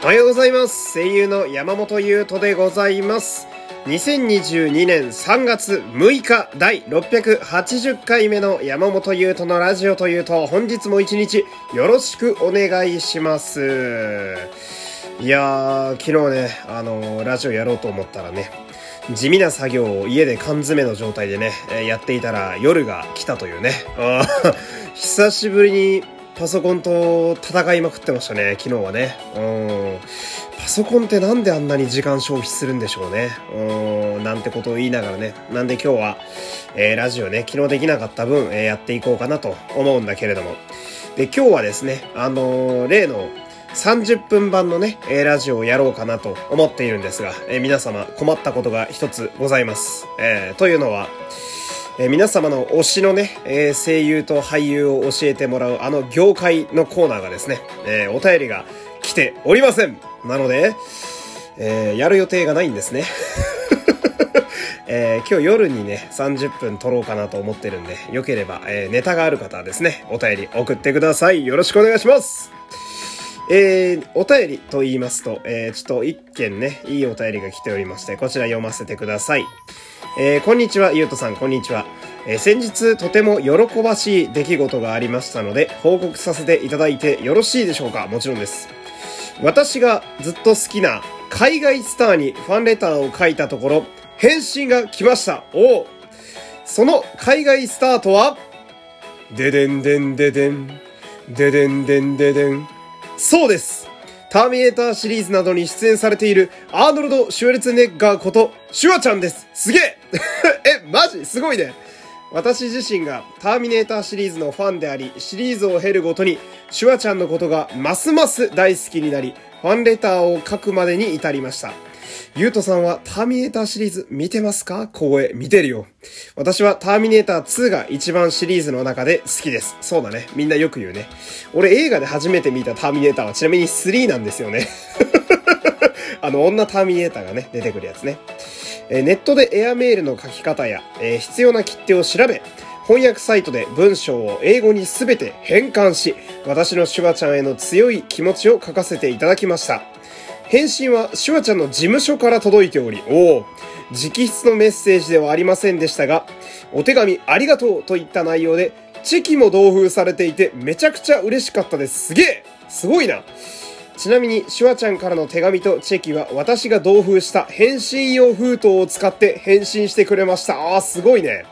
おはようございます。声優の山本優斗でございます。2022年3月6日第680回目の山本優斗のラジオというと本日も一日よろしくお願いします。いやー、昨日ね、あのーラジオやろうと思ったらね、地味な作業を家で缶詰の状態でね、やっていたら夜が来たというね。久しぶりにパソコンと戦いまくってましたね、昨日はね。うん。パソコンってなんであんなに時間消費するんでしょうね。うん、なんてことを言いながらね。なんで今日は、えーラジオね、昨日できなかった分、えーやっていこうかなと思うんだけれども。で、今日はですね、あのー例の30分版のね、えラジオをやろうかなと思っているんですが、え皆様困ったことが一つございます。えというのは、え皆様の推しのね、え声優と俳優を教えてもらうあの業界のコーナーがですね、えお便りが来ておりません。なので、えやる予定がないんですね。えー今日夜にね、30分撮ろうかなと思ってるんで、よければ、えーネタがある方はですね、お便り送ってください。よろしくお願いします。えー、お便りと言いますと、え、ちょっと一件ね、いいお便りが来ておりまして、こちら読ませてください。えー、こんにちは、ゆうとさん、こんにちは。えー先日、とても喜ばしい出来事がありましたので、報告させていただいてよろしいでしょうか？もちろんです。私がずっと好きな海外スターにファンレターを書いたところ、返信が来ました。おうその海外スターとは、ででんでんででん、ででんでんででん。そうですターミネーターシリーズなどに出演されているアーノルド・シュワルツネッガーことシュワちゃんですすげえ え、マジ？すごいね私自身がターミネーターシリーズのファンであり、シリーズを経るごとに、シュワちゃんのことがますます大好きになり、ファンレターを書くまでに至りました。ゆうとさんはターミネーターシリーズ見てますか？光栄、見てるよ。私はターミネーター2が一番シリーズの中で好きです。そうだね。みんなよく言うね。俺映画で初めて見たターミネーターはちなみに3なんですよね。あの、女ターミネーターがね、出てくるやつね。えネットでエアメールの書き方や、え必要な切手を調べ、翻訳サイトで文章を英語にすべて変換し、私のシュワちゃんへの強い気持ちを書かせていただきました。返信はシュワちゃんの事務所から届いており、おお、直筆のメッセージではありませんでしたが、お手紙ありがとうといった内容で、チェキも同封されていて、めちゃくちゃ嬉しかったです。すげえすごいなちなみに、シュワちゃんからの手紙とチェキは私が同封した返信用封筒を使って返信してくれました。あー、すごいね。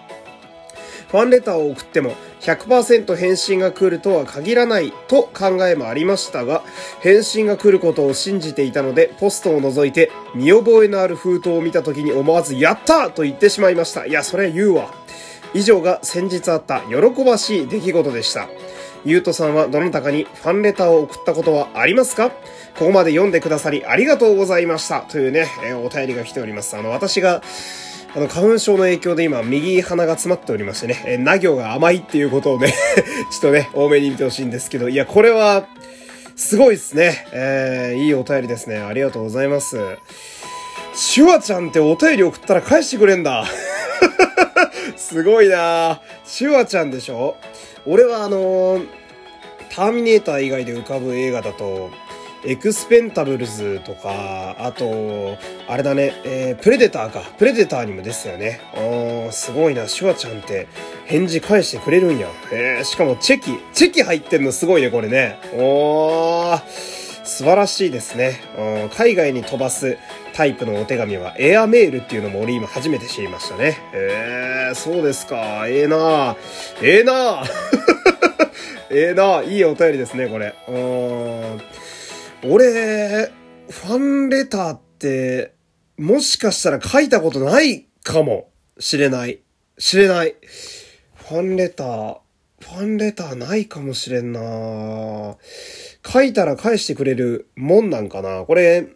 ファンレターを送っても100%返信が来るとは限らないと考えもありましたが、返信が来ることを信じていたので、ポストを除いて見覚えのある封筒を見た時に思わず、やったと言ってしまいました。いや、それ言うわ。以上が先日あった喜ばしい出来事でした。ゆうとさんはどなたかにファンレターを送ったことはありますか？ここまで読んでくださりありがとうございました。というね、えーお便りが来ております。あの、私が、あの、花粉症の影響で今、右鼻が詰まっておりましてね、えー、な行が甘いっていうことをね、ちょっとね、多めに見てほしいんですけど、いや、これは、すごいですね。えー、いいお便りですね。ありがとうございます。シュワちゃんってお便り送ったら返してくれんだ。すごいなシュワちゃんでしょ？俺はあのーターミネーター以外で浮かぶ映画だと、エクスペンタブルズとか、あと、あれだね、えープレデターか。プレデターにもですよね。おーすごいな。シュワちゃんって返事返してくれるんや。えーしかもチェキ。チェキ入ってんのすごいね、これね。おー。素晴らしいですね。うん海外に飛ばすタイプのお手紙はエアメールっていうのも俺今初めて知りましたね。えー、そうですか。ええなええな ええないいお便りですね、これ。うん。俺、ファンレターって、もしかしたら書いたことないかもしれない。知れない。ファンレター、ファンレターないかもしれんな書いたら返してくれるもんなんかなこれ、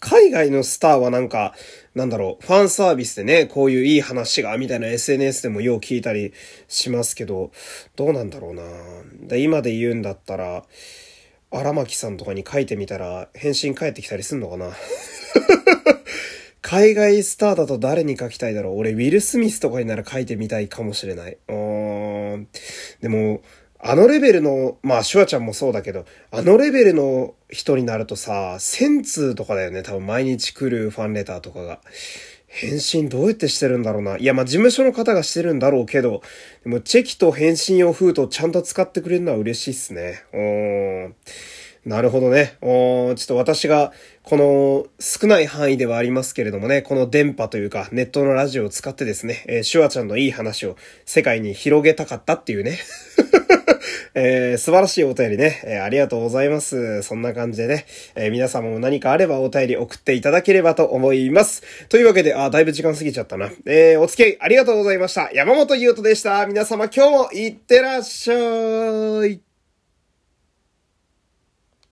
海外のスターはなんか、なんだろう、ファンサービスでね、こういういい話が、みたいな SNS でもよう聞いたりしますけど、どうなんだろうなで今で言うんだったら、荒牧さんとかに書いてみたら、返信返ってきたりすんのかな海外スターだと誰に書きたいだろう俺、ウィル・スミスとかになら書いてみたいかもしれない。うーん。でも、あのレベルの、まあ、シュワちゃんもそうだけど、あのレベルの人になるとさ、1000通とかだよね。多分毎日来るファンレターとかが。返信どうやってしてるんだろうな。いや、まあ、事務所の方がしてるんだろうけど、でも、チェキと返信用封筒ちゃんと使ってくれるのは嬉しいっすね。うーん。なるほどね。おちょっと私が、この少ない範囲ではありますけれどもね、この電波というかネットのラジオを使ってですね、えー、シュワちゃんのいい話を世界に広げたかったっていうね。えー、素晴らしいお便りね、えー、ありがとうございます。そんな感じでね、えー、皆様も何かあればお便り送っていただければと思います。というわけで、あ、だいぶ時間過ぎちゃったな。えー、お付き合いありがとうございました。山本優斗でした。皆様今日もいってらっしゃい。